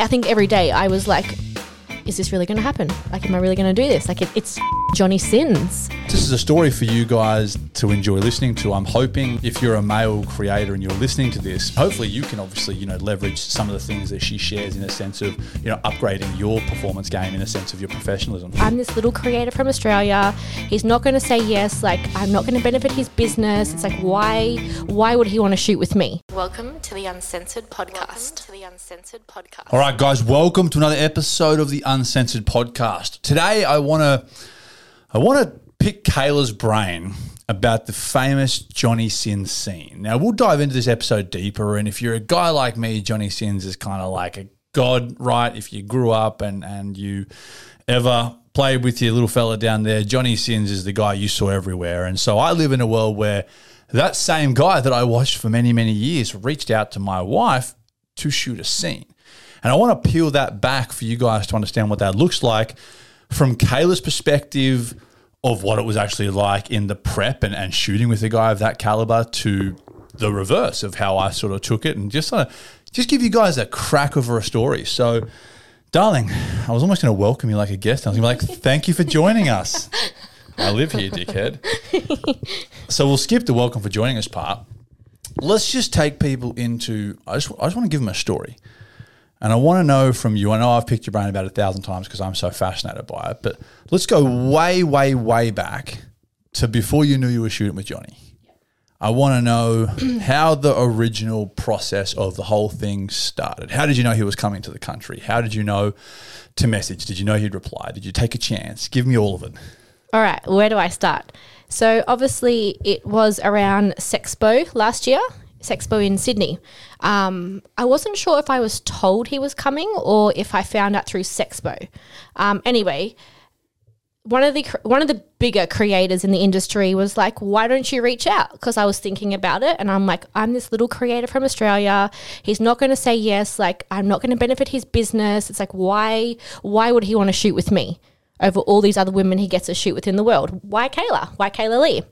I think every day I was like, is this really going to happen? Like, am I really going to do this? Like, it, it's Johnny Sins. This is a story for you guys to enjoy listening to. I'm hoping if you're a male creator and you're listening to this, hopefully you can obviously, you know, leverage some of the things that she shares in a sense of, you know, upgrading your performance game in a sense of your professionalism. I'm this little creator from Australia. He's not going to say yes. Like, I'm not going to benefit his business. It's like, why, why would he want to shoot with me? Welcome to the Uncensored Podcast. to the Uncensored Podcast. All right, guys, welcome to another episode of the Uncensored Podcast. Today, I want to, I want to pick Kayla's brain about the famous Johnny Sins scene. Now, we'll dive into this episode deeper, and if you're a guy like me, Johnny Sins is kind of like a god, right? If you grew up and and you ever played with your little fella down there, Johnny Sins is the guy you saw everywhere. And so I live in a world where that same guy that I watched for many, many years reached out to my wife to shoot a scene. And I want to peel that back for you guys to understand what that looks like from Kayla's perspective of what it was actually like in the prep and, and shooting with a guy of that caliber to the reverse of how I sort of took it and just sort of just give you guys a crack over a story. So, darling, I was almost going to welcome you like a guest. I was going to be like, thank you for joining us. I live here, dickhead. so we'll skip the welcome for joining us part. Let's just take people into. I just, I just want to give them a story. And I want to know from you. I know I've picked your brain about a thousand times because I'm so fascinated by it. But let's go way, way, way back to before you knew you were shooting with Johnny. I want to know how the original process of the whole thing started. How did you know he was coming to the country? How did you know to message? Did you know he'd reply? Did you take a chance? Give me all of it. All right, where do I start? So obviously it was around Sexpo last year, Sexpo in Sydney. Um, I wasn't sure if I was told he was coming or if I found out through Sexpo. Um, anyway, one of the one of the bigger creators in the industry was like, "Why don't you reach out?" Because I was thinking about it, and I'm like, "I'm this little creator from Australia. He's not going to say yes. Like, I'm not going to benefit his business. It's like, why? Why would he want to shoot with me over all these other women he gets to shoot with in the world? Why Kayla? Why Kayla Lee?"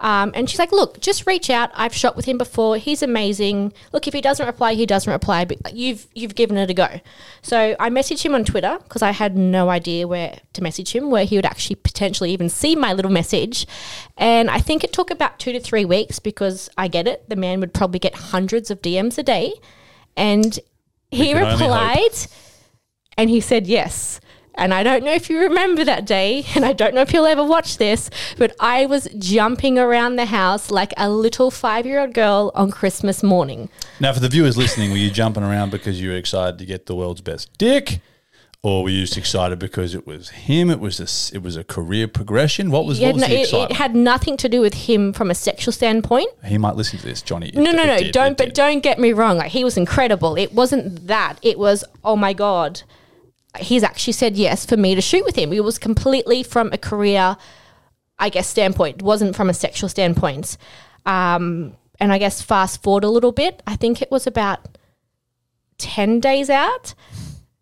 Um, and she's like, "Look, just reach out. I've shot with him before. He's amazing. Look, if he doesn't reply, he doesn't reply. But you've you've given it a go." So I messaged him on Twitter because I had no idea where to message him, where he would actually potentially even see my little message. And I think it took about two to three weeks because I get it. The man would probably get hundreds of DMs a day, and he can only hope. replied, and he said yes. And I don't know if you remember that day, and I don't know if you'll ever watch this, but I was jumping around the house like a little five year old girl on Christmas morning. Now, for the viewers listening, were you jumping around because you were excited to get the world's best dick? Or were you just excited because it was him? It was a, it was a career progression. What was, Yeah, what was no, the it, it had nothing to do with him from a sexual standpoint. he might listen to this, Johnny. It- No, no, it no, did, don't. But did. don't get me wrong. Like he was incredible. It wasn't that. It was oh my god. He's actually said yes for me to shoot with him. It was completely from a career, I guess, standpoint. It wasn't from a sexual standpoint. Um, and I guess fast forward a little bit. I think it was about ten days out.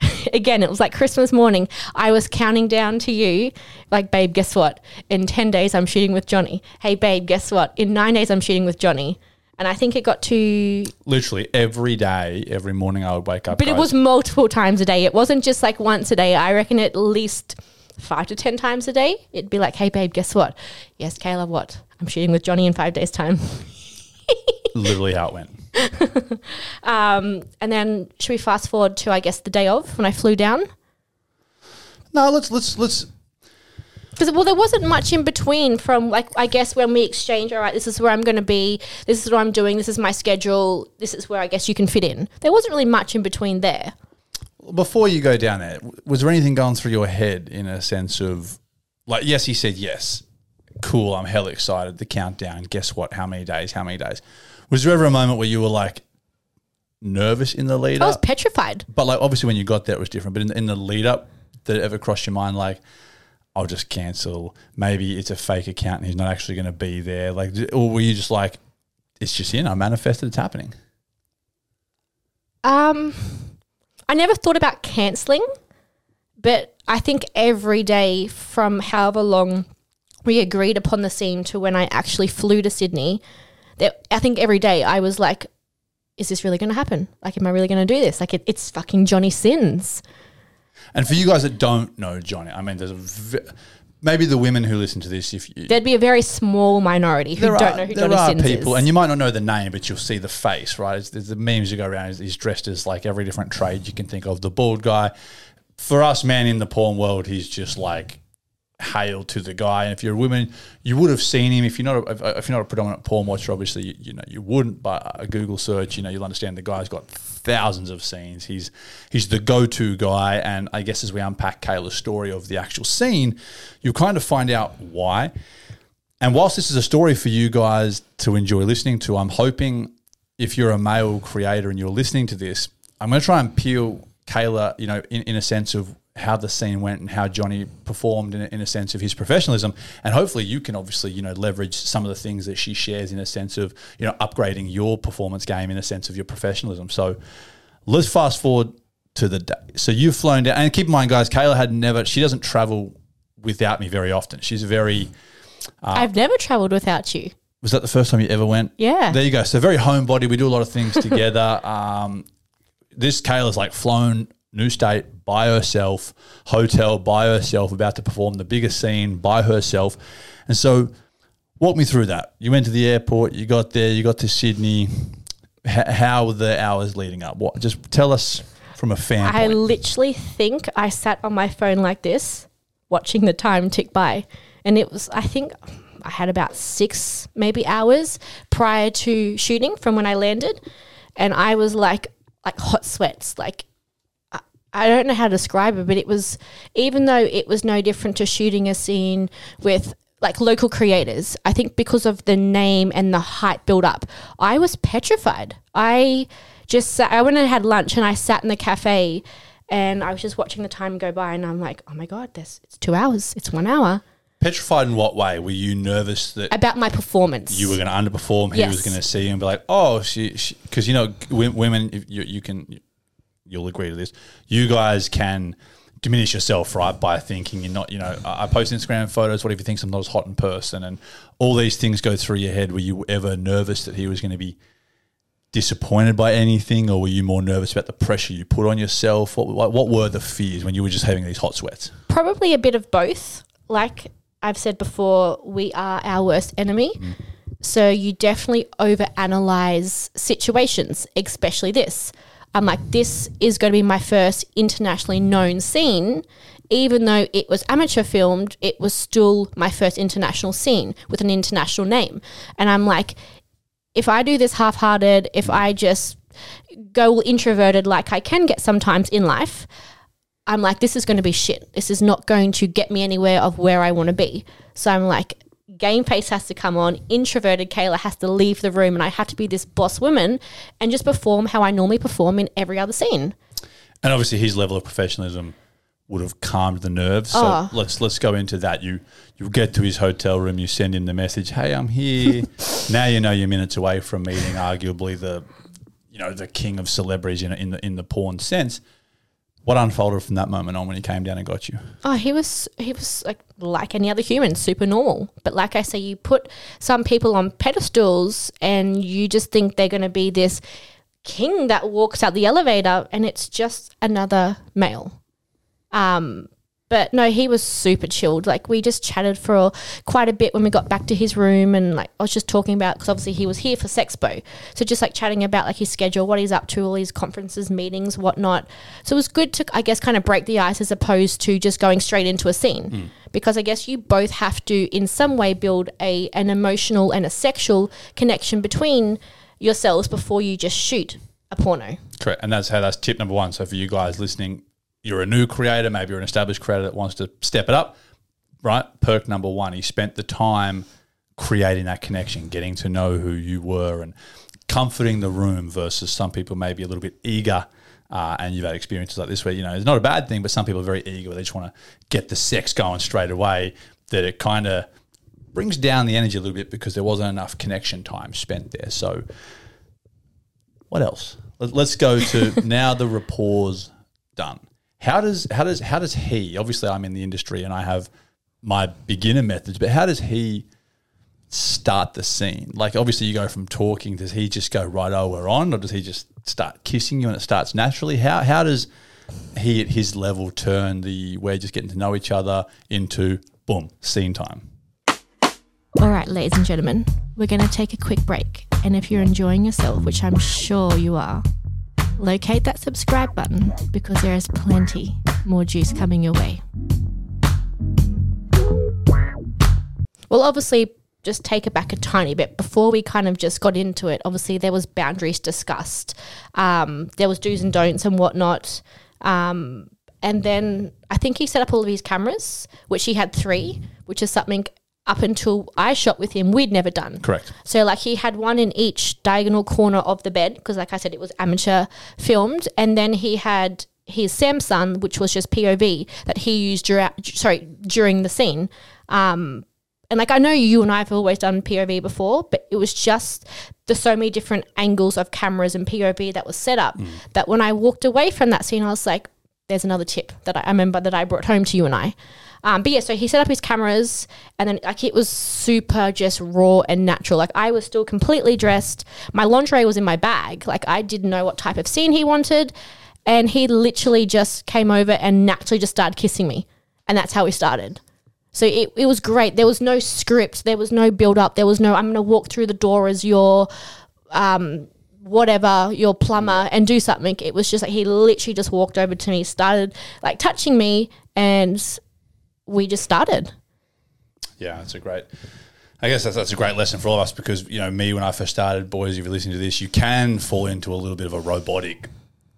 Again, it was like Christmas morning. I was counting down to you, like, babe, guess what? In 10 days, I'm shooting with Johnny. Hey, babe, guess what? In nine days, I'm shooting with Johnny. And I think it got to, Literally every day, every morning I would wake up. but it was multiple times a day. It wasn't just like once a day. I reckon at least five to 10 times a day. It'd be like, hey, babe, guess what? Yes, Kayla, what? I'm shooting with Johnny in five days' time. literally how it went. Um, and then should we fast forward to, I guess, the day of when I flew down? No, let's let's let's Because well, there wasn't much in between from like I guess when we exchange. All right, this is where I'm going to be. This is what I'm doing. This is my schedule. This is where I guess you can fit in. There wasn't really much in between there. before you go down there, was there anything going through your head in a sense of like, yes, he said yes, cool, I'm hell excited. The countdown. Guess what? How many days? How many days? Was there ever a moment where you were like nervous in the lead up? I was petrified. But like, obviously, when you got there, it was different. But in, in the lead up, did it ever cross your mind like? I'll just cancel. Maybe it's a fake account and he's not actually going to be there. Like, or were you just like, it's just in. I manifested. It's happening. Um, I never thought about cancelling, but I think every day from however long we agreed upon the scene to when I actually flew to Sydney, that I think every day I was like, is this really going to happen? Like, am I really going to do this? Like, it, it's fucking Johnny Sins. And for you guys that don't know Johnny, I mean, there's a v- maybe the women who listen to this, if you, There'd be a very small minority who there don't are, know who there Johnny are Sins people, is. and you might not know the name, but you'll see the face, right? It's, there's the memes you go around. He's, he's dressed as like every different trade you can think of. The bald guy. For us, man, in the porn world, he's just like hail to the guy. And if you're a woman, you would have seen him. If you're not, a, if, you're not a predominant porn watcher, obviously, you, you know you wouldn't. But a Google search, you know, you'll understand the guy's got thousands of scenes. He's he's the go-to guy. And I guess as we unpack Kayla's story of the actual scene, you'll kind of find out why. And whilst this is a story for you guys to enjoy listening to, I'm hoping if you're a male creator and you're listening to this, I'm going to try and peel Kayla, you know, in, in a sense of how the scene went and how Johnny performed in a, in a sense of his professionalism. And hopefully you can obviously, you know, leverage some of the things that she shares in a sense of, you know, upgrading your performance game in a sense of your professionalism. So let's fast forward to the day. So you've flown down, and keep in mind, guys, Kayla had never, she doesn't travel without me very often. She's very, I've never traveled without you. was that the first time you ever went? Yeah. There you go. So very homebody. We do a lot of things together. Um, this Kayla's like flown new state by herself, hotel by herself, about to perform the biggest scene by herself. And so walk me through that. You went to the airport, you got there, you got to Sydney. H- how were the hours leading up? What just tell us from a fan I point. literally think I sat on my phone like this, watching the time tick by. And it was, I think I had about six maybe hours prior to shooting from when I landed. And I was like, like hot sweats. Like, I- don't know how to describe it, but it was, even though it was no different to shooting a scene with like local creators, I think because of the name and the hype build up, I was petrified. I just sat, I went and had lunch and I sat in the cafe and I was just watching the time go by and I'm like, oh my God, this it's two hours, it's one hour. Petrified in what way? Were you nervous that About my performance. you were going to underperform. He Yes. was going to see you and be like, "Oh, she," because you know, w- women, you, you can, you'll agree to this. You guys can diminish yourself, right, by thinking you're not. You know, I post Instagram photos. What if you think I'm not as hot in person? And all these things go through your head. Were you ever nervous that he was going to be disappointed by anything, or were you more nervous about the pressure you put on yourself? What what, what were the fears when you were just having these hot sweats? Probably a bit of both. Like I've said before, we are our worst enemy. Mm. So you definitely overanalyze situations, especially this. I'm like, this is going to be my first internationally known scene. Even though it was amateur filmed, it was still my first international scene with an international name. And I'm like, if I do this half hearted, if I just go introverted like I can get sometimes in life, I'm like, this is going to be shit. This is not going to get me anywhere of where I want to be. So I'm like, game face has to come on. Introverted Kayla has to leave the room, and I have to be this boss woman and just perform how I normally perform in every other scene. And obviously, his level of professionalism would have calmed the nerves. So Oh. let's let's go into that. You you get to his hotel room, you send him the message, "Hey, I'm here." now you know you're minutes away from meeting arguably the you know the king of celebrities in in the in the porn sense. What unfolded from that moment on when he came down and got you? Oh, he was he was like like any other human, super normal. But like I say, you put some people on pedestals, and you just think they're going to be this king that walks out the elevator, and it's just another male. Um, but no, he was super chilled. Like we just chatted for quite a bit when we got back to his room, and like I was just talking about because obviously he was here for Sexpo, so just like chatting about like his schedule, what he's up to, all his conferences, meetings, whatnot. So it was good to I guess kind of break the ice as opposed to just going straight into a scene, mm. because I guess you both have to in some way build a an emotional and a sexual connection between yourselves before you just shoot a porno. Correct, and that's how that's tip number one. So for you guys listening, you're a new creator, maybe you're an established creator that wants to step it up, right? Perk number one, he spent the time creating that connection, getting to know who you were, and comforting the room. Versus some people maybe a little bit eager. Uh, and you've had experiences like this where you know it's not a bad thing, but some people are very eager they just want to get the sex going straight away. That it kind of brings down the energy a little bit because there wasn't enough connection time spent there. So what else? Let- Let's go to now the rapport's done. How does how does how does he? Obviously, I'm in the industry and I have my beginner methods, but how does he start the scene? Like, obviously, you go from talking. Does he just go right? Oh, we're on, or does he just start kissing you and it starts naturally? How how does he at his level turn the we're just getting to know each other into boom scene time? All right, ladies and gentlemen, we're going to take a quick break. And if you're enjoying yourself, which I'm sure you are, locate that subscribe button because there is plenty more juice coming your way. Well, obviously, just take it back a tiny bit before we kind of just got into it. Obviously, there was boundaries discussed. Um, there was do's and don'ts and whatnot. Um, and then I think he set up all of his cameras, which he had three, which is something up until I shot with him we'd never done. Correct. So like he had one in each diagonal corner of the bed because like I said it was amateur filmed and then he had his Samsung which was just POV that he used during sorry during the scene. Um, and like I know you and I have always done POV before, but it was just the so many different angles of cameras and POV that was set up that when I walked away from that scene, I was like, "There's another tip that I, I remember that I brought home to you and I." Um, but yeah, so he set up his cameras, and then like it was super just raw and natural. Like I was still completely dressed. My lingerie was in my bag. Like I didn't know what type of scene he wanted, and he literally just came over and naturally just started kissing me, and that's how we started. So it, it was great. There was no script. There was no build up. There was no, I'm going to walk through the door as your, um, whatever, your plumber and do something. It was just like he literally just walked over to me, started like touching me, and we just started. Yeah, that's a great. I guess that's, that's a great lesson for all of us because you know me when I first started, boys. If you're listening to this, you can fall into a little bit of a robotic.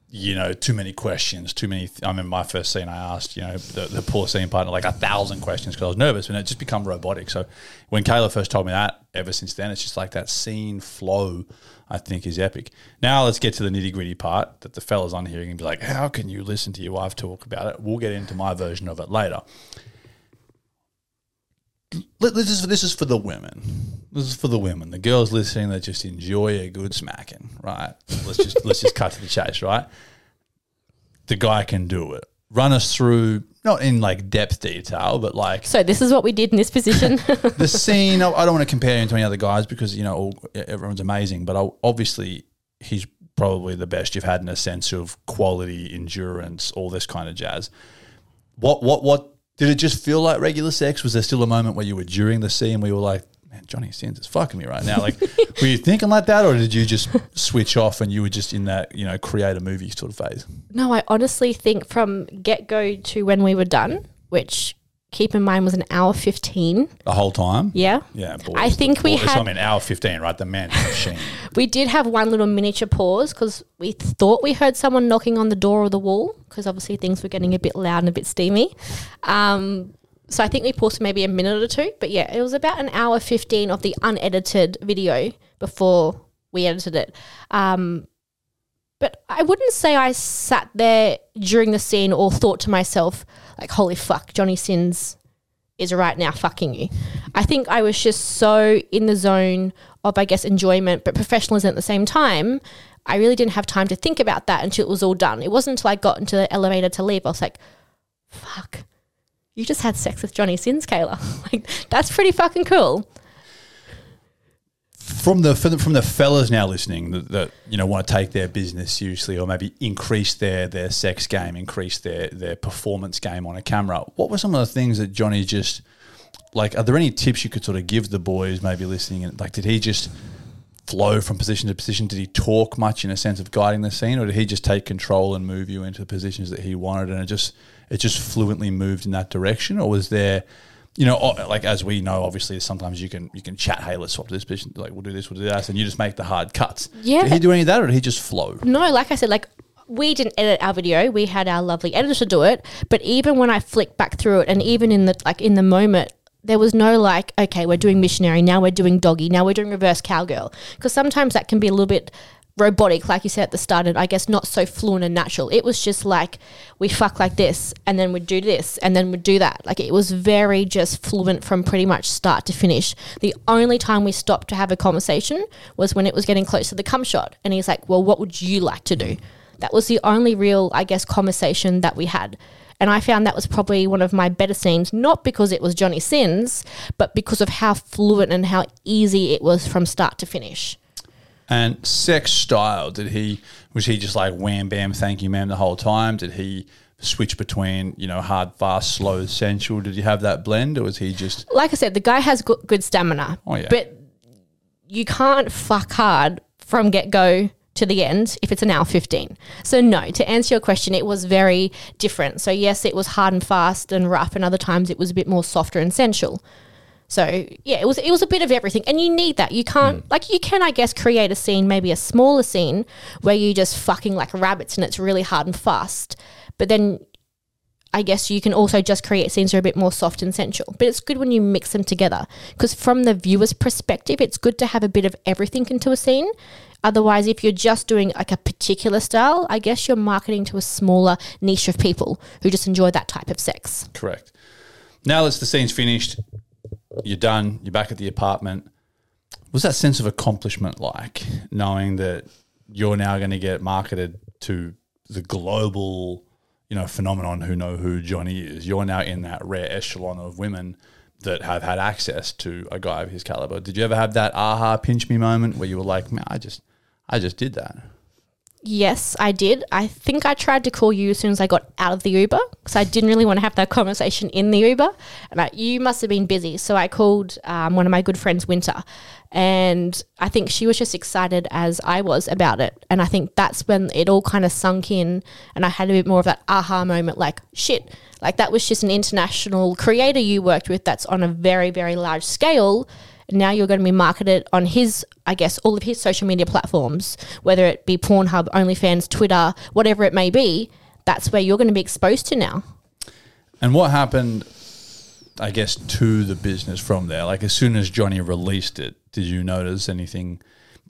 You know, too many questions, too many. I remember my first scene. I asked, you know, the, the poor scene partner like a thousand questions because I was nervous, and it just become robotic. So when Kayla first told me that, ever since then, it's just like that scene flow. I think is epic. Now let's get to the nitty gritty part that the fellas on here can be like, how can you listen to your wife talk about it? We'll get into my version of it later this is this is for the women. This is for the women. The girls listening that just enjoy a good smacking, right? Let's just let's just cut to the chase, right? The guy can do it. Run us through not in like depth detail, but like So this is what we did in this position. the scene. I don't want to compare him to any other guys because you know all, everyone's amazing, but I, obviously he's probably the best you've had in a sense of quality, endurance, all this kind of jazz. What what what did it just feel like regular sex? Was there still a moment where you were during the scene where you were like, man, Johnny Sins is fucking me right now? Like, were you thinking like that, or did you just switch off and you were just in that, you know, create a movie sort of phase? no, I honestly think from get go to when we were done, which keep in mind was an hour 15. The whole time? Yeah. Yeah, boys. I think we had- I mean, hour 15, right? The man machine. We did have one little miniature pause because we thought we heard someone knocking on the door or the wall because obviously things were getting a bit loud and a bit steamy. Um, so I think we paused for maybe a minute or two. But yeah, it was about an hour 15 of the unedited video before we edited it. Um, but I wouldn't say I sat there during the scene or thought to myself, like, holy fuck, Johnny Sins is right now fucking you. I think I was just so in the zone of, I guess, enjoyment, but professionalism at the same time. I really didn't have time to think about that until it was all done. It wasn't until I got into the elevator to leave. I was like, fuck, you just had sex with Johnny Sins, Kayla. like, that's pretty fucking cool. From the from the, fellas now listening that, that you know want to take their business seriously or maybe increase their their sex game, increase their their performance game on a camera. What were some of the things that Johnny just like? Are there any tips you could sort of give the boys maybe listening? And like, did he just flow from position to position? Did he talk much in a sense of guiding the scene, or did he just take control and move you into the positions that he wanted, and it just it just fluently moved in that direction, or was there? You know, like as we know, obviously sometimes you can you can chat. Hey, let's swap to this position. Like we'll do this, we'll do that, and you just make the hard cuts. Yeah. Did he do any of that, or did he just flow? No, like I said, like we didn't edit our video. We had our lovely editor do it. But even when I flicked back through it, and even in the like in the moment, there was no like, okay, we're doing missionary now. We're doing doggy now. We're doing reverse cowgirl. Because sometimes that can be a little bit robotic, like you said at the start, and I guess not so fluent and natural. It was just like we fuck like this, and then we'd do this, and then we'd do that. Like it was very just fluent from pretty much start to finish. The only time we stopped to have a conversation was when it was getting close to the cum shot, and he's like, "Well, what would you like to do?" That was the only real, I guess, conversation that we had. And I found that was probably one of my better scenes, not because it was Johnny Sins, but because of how fluent and how easy it was from start to finish. And sex style, did he was he just like wham bam, thank you, ma'am, the whole time? Did he switch between you know hard, fast, slow, sensual? Did you have that blend, or was he just Like I said, the guy has good, good stamina. Oh, yeah. But you can't fuck hard from get go to the end if it's an hour 15. So, no, to answer your question, it was very different. So, yes, it was hard and fast and rough, and other times it was a bit more softer and sensual. So yeah, it was it was a bit of everything, and you need that. You can't mm. like you can I guess create a scene, maybe a smaller scene where you just fucking like rabbits and it's really hard and fast. But then I guess you can also just create scenes that are a bit more soft and sensual. But it's good when you mix them together because from the viewer's perspective, it's good to have a bit of everything into a scene. Otherwise, if you're just doing like a particular style, I guess you're marketing to a smaller niche of people who just enjoy that type of sex. correct? Now that the scene's finished, you're done. You're back at the apartment. Was that sense of accomplishment like knowing that you're now going to get marketed to the global, you know, phenomenon who know who Johnny is? You're now in that rare echelon of women that have had access to a guy of his caliber. Did you ever have that aha pinch me moment where you were like, man, I just, I just did that? Yes, I did. I think I tried to call you as soon as I got out of the Uber because I didn't really want to have that conversation in the Uber. And I, you must have been busy. So I called um, one of my good friends, Winter, and I think she was just excited as I was about it. And I think that's when it all kind of sunk in and I had a bit more of that aha moment like, shit, like that was just an international creator you worked with that's on a very, very large scale now you're going to be marketed on his, I guess, all of his social media platforms, whether it be Pornhub, OnlyFans, Twitter, whatever it may be. That's where you're going to be exposed to now. And what happened, I guess, to the business from there? Like, as soon as Johnny released it, did you notice anything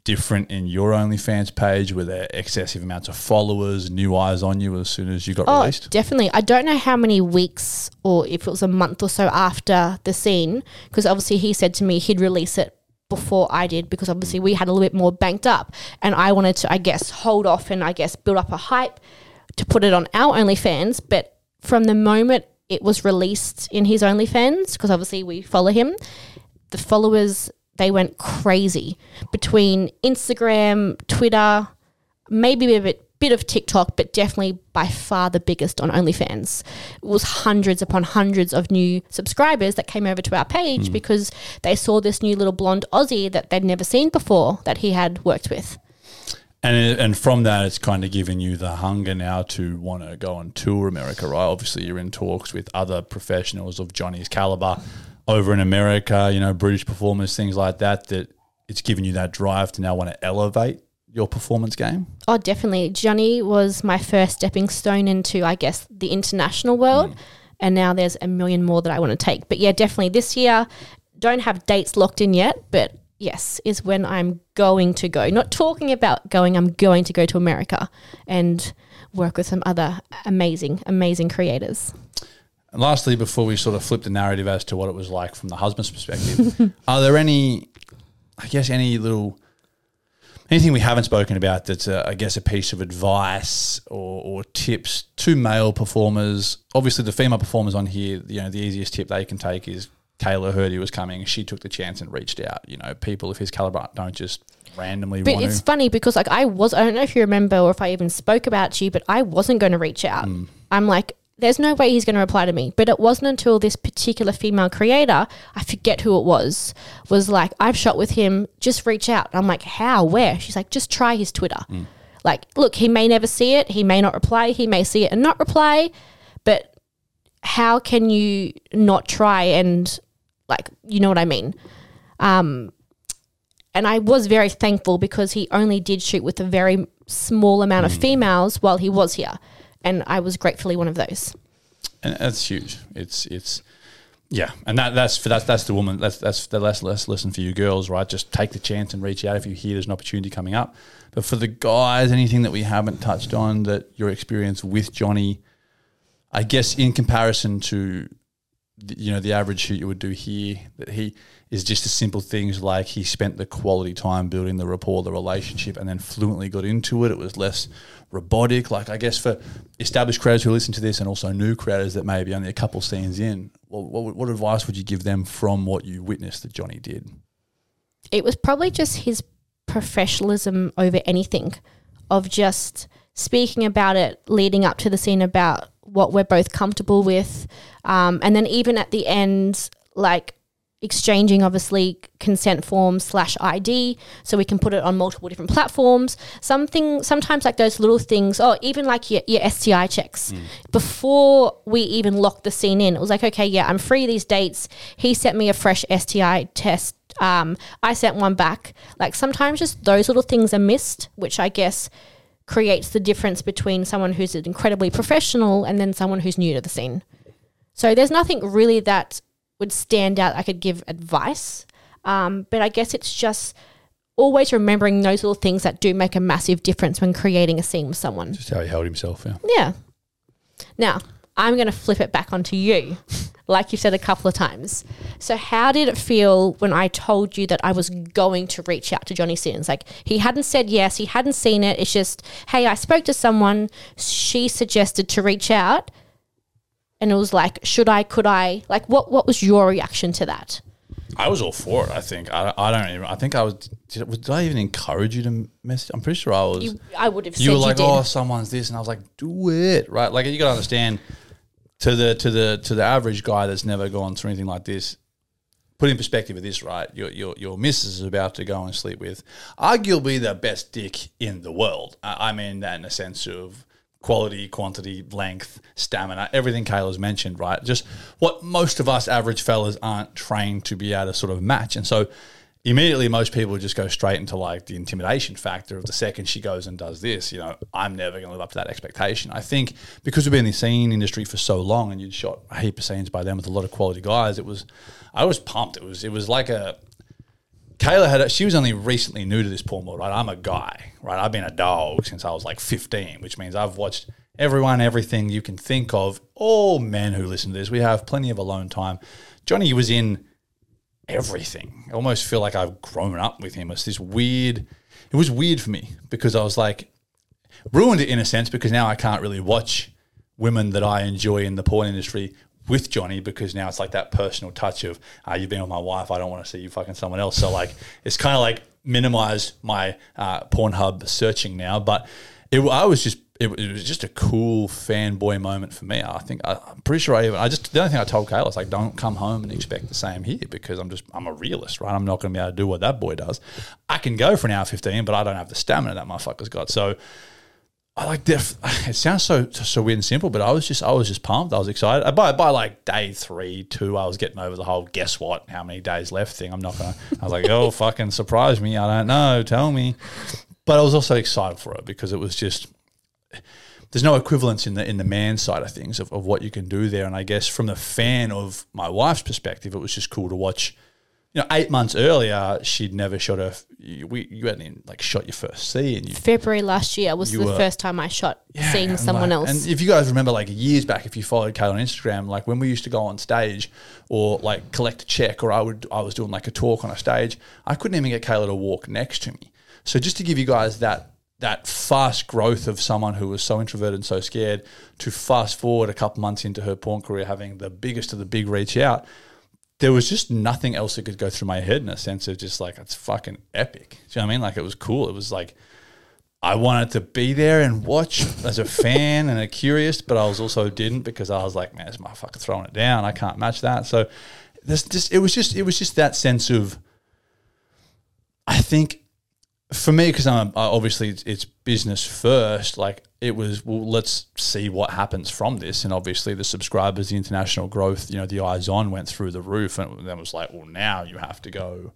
different in your OnlyFans page? Were there excessive amounts of followers, new eyes on you as soon as you got Oh, released? definitely. I don't know how many weeks or if it was a month or so after the scene, because obviously he said to me he'd release it before I did, because obviously we had a little bit more banked up, and I wanted to, I guess, hold off and I guess build up a hype to put it on our OnlyFans. But from the moment it was released in his OnlyFans, because obviously we follow him, the followers they went crazy between Instagram, Twitter, maybe a bit bit of TikTok, but definitely by far the biggest on OnlyFans. It was hundreds upon hundreds of new subscribers that came over to our page hmm. because they saw this new little blonde Aussie that they'd never seen before that he had worked with. And uh, and from that, it's kind of given you the hunger now to want to go on tour America, right? Obviously, you're in talks with other professionals of Johnny's caliber over in America, you know, British performers, things like that. That it's given you that drive to now want to elevate your performance game. Oh, definitely. Johnny was my first stepping stone into, I guess, the international world. Mm. And now there's a million more that I want to take. But yeah, definitely this year, don't have dates locked in yet, but yes, is when I'm going to go. Not talking about going, I'm going to go to America and work with some other amazing, amazing creators. And lastly, before we sort of flip the narrative as to what it was like from the husband's perspective, are there any, I guess, any little anything we haven't spoken about that's, a, I guess, a piece of advice or, or tips to male performers? Obviously, the female performers on here, you know, the easiest tip they can take is Kayla heard he was coming. She took the chance and reached out. You know, people of his caliber don't just randomly But it's to. funny because like I was I don't know if you remember or if I even spoke about you, but I wasn't going to reach out. Mm. I'm like, there's no way he's going to reply to me. But it wasn't until this particular female creator, I forget who it was, was like, I've shot with him, just reach out. I'm like, how? Where? She's like, just try his Twitter. Like, look, he may never see it, he may not reply, he may see it and not reply, but how can you not try and like you know what I mean? Um and I was very thankful because he only did shoot with a very small amount of females while he was here. And I was gratefully one of those. and that's huge. It's it's yeah, and that that's for that's that's the woman. That's that's the less less lesson for you girls, right? Just take the chance and reach out if you hear there's an opportunity coming up. But for the guys, anything that we haven't touched on that your experience with Johnny, I guess in comparison to the, you know the average shoot you would do here that he is just the simple things like he spent the quality time building the rapport, the relationship, and then fluently got into it. It was less robotic. Like I guess for established creators who listen to this, and also new creators that may be only a couple scenes in, what, what, what advice would you give them from what you witnessed that Johnny did? it was probably just his professionalism over anything of just speaking about it leading up to the scene about what we're both comfortable with um, and then even at the end like exchanging obviously consent forms slash id so we can put it on multiple different platforms. Something sometimes like those little things or even like your, your sti checks. Before we even locked the scene in it was like okay yeah i'm free these dates. He sent me a fresh sti test. Um, I sent one back. Like sometimes just those little things are missed, which I guess creates the difference between someone who's incredibly professional and then someone who's new to the scene. So there's nothing really that would stand out I could give advice. Um, but I guess it's just always remembering those little things that do make a massive difference when creating a scene with someone. Just how he held himself. Yeah. Yeah. Now, I'm going to flip it back onto you, like you've said a couple of times. So, how did it feel when I told you that I was going to reach out to Johnny Sins? Like, he hadn't said yes, he hadn't seen it. It's just, hey, I spoke to someone, she suggested to reach out. And it was like, should I, could I? Like, what, what was your reaction to that? I was all for it. I think I, I don't even. I think I was did, did. I even encourage you to message? I'm pretty sure I was. You, I would have you said were like, you. "Oh, someone's this," and I was like, "Do it!" Right? Like you got to understand to the to the to the average guy that's never gone through anything like this. Put in perspective of this, right? Your your your missus is about to go and sleep with arguably the best dick in the world. I, I mean that in a sense of quality, quantity, length, stamina, everything Kayla's mentioned, right? Just what most of us average fellas aren't trained to be able to sort of match. And so immediately most people just go straight into like the intimidation factor of the second she goes and does this, you know, I'm never going to live up to that expectation. I think because we've been in the scene industry for so long and you'd shot a heap of scenes by them with a lot of quality guys, it was, I was pumped. It was, it was like a, Kayla had, a, she was only recently new to this porn world, right? I'm a guy, right? I've been a dog since I was like 15, which means I've watched everyone, everything you can think of. All men who listen to this, we have plenty of alone time. Johnny was in everything. I almost feel like I've grown up with him. It's this weird, it was weird for me because I was like, ruined it in a sense because now I can't really watch women that I enjoy in the porn industry with Johnny because now it's like that personal touch of uh, you've been with my wife. I don't want to see you fucking someone else. So like it's kind of like minimize my uh, Pornhub searching now. But it, I was just it, it was just a cool fanboy moment for me. I think I, I'm pretty sure I even I just the only thing I told Kayla is like don't come home and expect the same here because I'm just I'm a realist, right? I'm not going to be able to do what that boy does. I can go for an hour fifteen, but I don't have the stamina that motherfucker's got. So. I like it sounds so so weird and simple, but I was just I was just pumped. I was excited. By by like day three, two, I was getting over the whole guess what, how many days left thing. I'm not gonna. I was like, oh fucking surprise me. I don't know. Tell me. But I was also excited for it because it was just there's no equivalence in the in the man side of things of, of what you can do there. And I guess from the fan of my wife's perspective, it was just cool to watch. You know, eight months earlier, she'd never shot her. We, you hadn't even, like shot your first scene. You February last year was the were- first time I shot yeah, seeing someone like- else. And if you guys remember, like years back, if you followed Kayla on Instagram, like when we used to go on stage or like collect a check, or I would I was doing like a talk on a stage, I couldn't even get Kayla to walk next to me. So just to give you guys that that fast growth of someone who was so introverted and so scared to fast forward a couple months into her porn career, having the biggest of the big reach out. There was just nothing else that could go through my head in a sense of just like it's fucking epic. Do you know what I mean? Like it was cool. It was like I wanted to be there and watch as a fan and a curious, but I was also didn't because I was like, man, this motherfucker throwing it down. I can't match that. So this just it was just it was just that sense of I think for me because I'm obviously it's, it's business first. Like it was, well, let's see what happens from this, and obviously the subscribers, the international growth, you know, the eyes on went through the roof, and then was like, well, now you have to go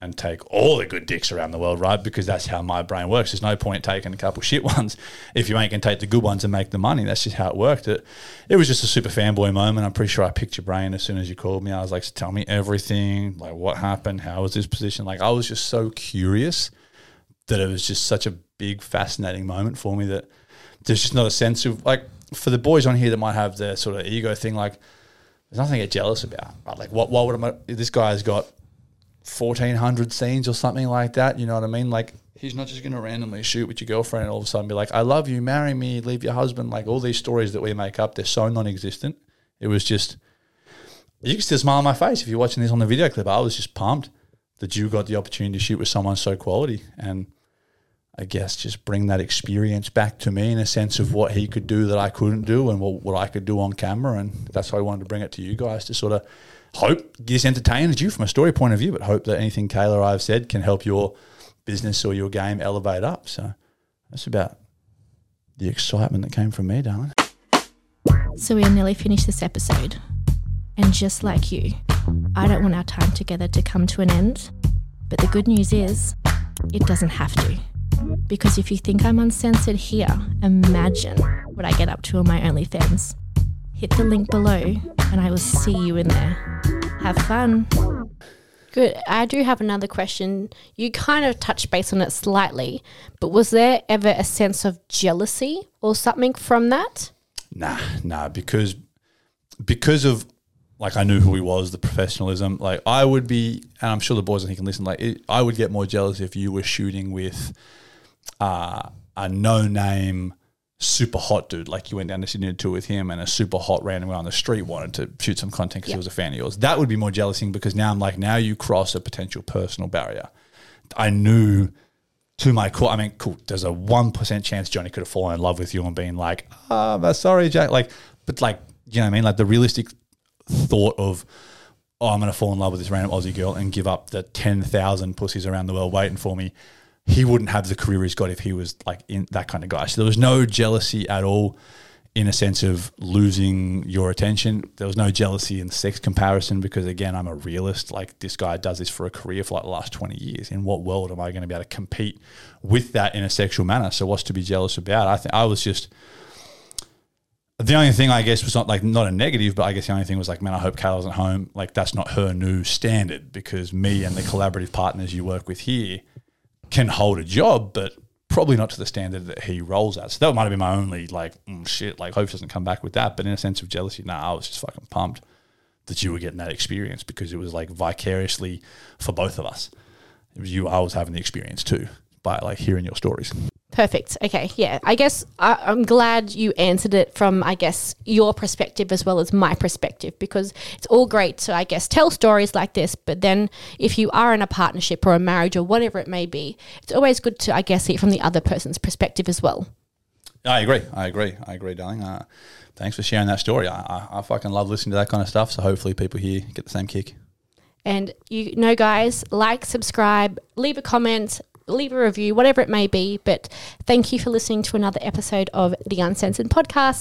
and take all the good dicks around the world, right? Because that's how my brain works. There's no point taking a couple shit ones if you ain't gonna take the good ones and make the money. That's just how it worked. It it was just a super fanboy moment. I'm pretty sure I picked your brain as soon as you called me. I was like, tell me everything. Like what happened? How was this position? Like I was just so curious that it was just such a big, fascinating moment for me that there's just not a sense of like for the boys on here that might have their sort of ego thing, like there's nothing to get jealous about. Right? Like, what, what would I, this guy's got 1,400 scenes or something like that. You know what I mean? Like, he's not just going to randomly shoot with your girlfriend and all of a sudden be like, I love you, marry me, leave your husband. Like, all these stories that we make up, they're so non existent. It was just, you can still smile on my face if you're watching this on the video clip. I was just pumped that you got the opportunity to shoot with someone so quality. And I guess just bring that experience back to me in a sense of what he could do that I couldn't do and what, what I could do on camera. And that's why I wanted to bring it to you guys to sort of hope this entertains you from a story point of view, but hope that anything Kayla or I've said can help your business or your game elevate up. So that's about the excitement that came from me, darling. So we are nearly finished this episode. And just like you, I don't want our time together to come to an end. But the good news is, it doesn't have to. Because if you think I'm uncensored here, imagine what I get up to on my OnlyFans. Hit the link below, and I will see you in there. Have fun. Good. I do have another question. You kind of touched base on it slightly, but was there ever a sense of jealousy or something from that? Nah, nah, because because of like I knew who he was, the professionalism. Like I would be, and I'm sure the boys I think can listen. Like it, I would get more jealous if you were shooting with uh, a no name super hot dude. Like you went down to Sydney to tour with him, and a super hot random guy on the street wanted to shoot some content because he was a fan of yours. That would be more jealousing because now I'm like, now you cross a potential personal barrier. I knew to my core. I mean, cool. There's a one percent chance Johnny could have fallen in love with you and been like, "Ah, oh, sorry, Jack." Like, but like, you know what I mean? Like the realistic thought of, "Oh, I'm going to fall in love with this random Aussie girl and give up the ten thousand pussies around the world waiting for me." He wouldn't have the career he's got if he was like in that kind of guy. So there was no jealousy at all, in a sense of losing your attention. There was no jealousy in sex comparison because again, I'm a realist. Like this guy does this for a career for like the last 20 years. In what world am I going to be able to compete with that in a sexual manner? So what's to be jealous about? I think I was just the only thing I guess was not like not a negative, but I guess the only thing was like, man, I hope Kayla's at home. Like that's not her new standard because me and the collaborative partners you work with here can hold a job, but probably not to the standard that he rolls at. So that might have been my only like mm, shit. Like hope doesn't come back with that. But in a sense of jealousy, nah, I was just fucking pumped that you were getting that experience because it was like vicariously for both of us. It was you. I was having the experience too by like hearing your stories. Perfect. Okay. Yeah. I guess I, I'm glad you answered it from, I guess, your perspective as well as my perspective because it's all great to, I guess, tell stories like this. But then if you are in a partnership or a marriage or whatever it may be, it's always good to, I guess, see it from the other person's perspective as well. I agree. I agree. I agree, darling. Uh, thanks for sharing that story. I, I, I fucking love listening to that kind of stuff. So hopefully people here get the same kick. And you know, guys, like, subscribe, leave a comment, leave a review, whatever it may be. But thank you for listening to another episode of the Uncensored Podcast.